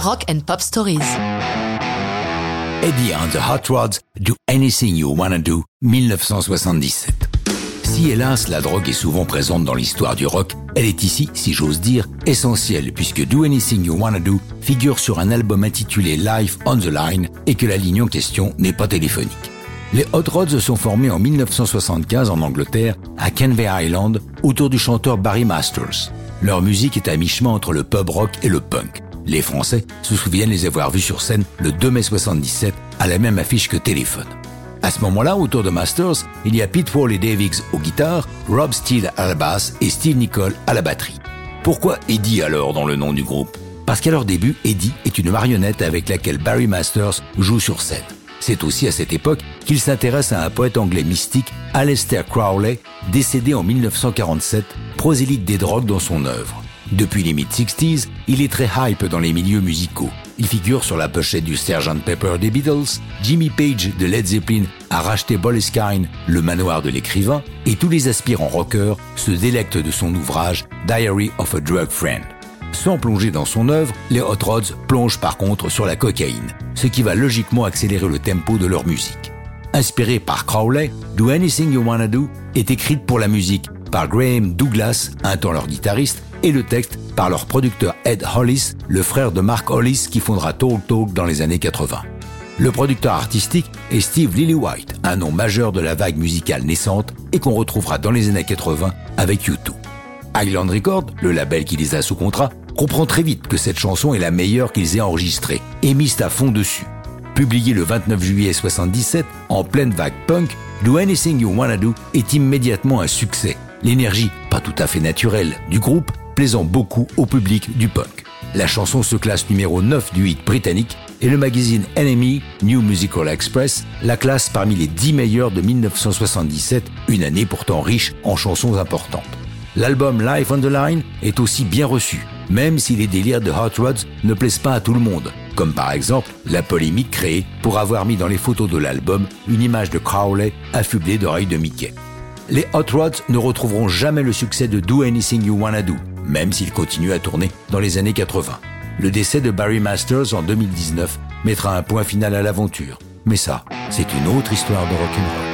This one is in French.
Rock and Pop Stories. Eddie and the Hot Rods Do Anything You Wanna Do, 1977. Si hélas la drogue est souvent présente dans l'histoire du rock, elle est ici, si j'ose dire, essentielle puisque Do Anything You Wanna Do figure sur un album intitulé Life on the Line et que la ligne en question n'est pas téléphonique. Les Hot Rods sont formés en 1975 en Angleterre, à Canvey Island, autour du chanteur Barry Masters. Leur musique est à mi-chemin entre le pub rock et le punk. Les Français se souviennent les avoir vus sur scène le 2 mai 77 à la même affiche que Téléphone. À ce moment-là, autour de Masters, il y a Pete Wall et Davies aux guitares, Rob Steele à la basse et Steve Nicole à la batterie. Pourquoi Eddie alors dans le nom du groupe? Parce qu'à leur début, Eddie est une marionnette avec laquelle Barry Masters joue sur scène. C'est aussi à cette époque qu'il s'intéresse à un poète anglais mystique, Aleister Crowley, décédé en 1947, prosélyte des drogues dans son œuvre. Depuis les mid-60s, il est très hype dans les milieux musicaux. Il figure sur la pochette du Sgt Pepper des Beatles, Jimmy Page de Led Zeppelin a racheté Boleskine, le manoir de l'écrivain, et tous les aspirants rockers se délectent de son ouvrage Diary of a Drug Friend. Sans plonger dans son œuvre, les Hot Rods plongent par contre sur la cocaïne, ce qui va logiquement accélérer le tempo de leur musique. Inspiré par Crowley, Do Anything You Wanna Do est écrite pour la musique par Graham Douglas, un temps leur guitariste, et le texte par leur producteur Ed Hollis, le frère de Mark Hollis qui fondera Talk Talk dans les années 80. Le producteur artistique est Steve Lillywhite, un nom majeur de la vague musicale naissante et qu'on retrouvera dans les années 80 avec U2. Island Records, le label qui les a sous contrat, comprend très vite que cette chanson est la meilleure qu'ils aient enregistrée et mise à fond dessus. Publié le 29 juillet 77 en pleine vague punk, Do Anything You Wanna Do est immédiatement un succès. L'énergie, pas tout à fait naturelle, du groupe plaisant beaucoup au public du punk. La chanson se classe numéro 9 du hit britannique et le magazine Enemy New Musical Express la classe parmi les 10 meilleurs de 1977, une année pourtant riche en chansons importantes. L'album Life on the Line est aussi bien reçu, même si les délires de Hot Rods ne plaisent pas à tout le monde, comme par exemple la polémique créée pour avoir mis dans les photos de l'album une image de Crowley affublé d'oreilles de Mickey. Les Hot Rods ne retrouveront jamais le succès de Do Anything You Wanna Do, même s'ils continuent à tourner dans les années 80. Le décès de Barry Masters en 2019 mettra un point final à l'aventure. Mais ça, c'est une autre histoire de rock'n'roll.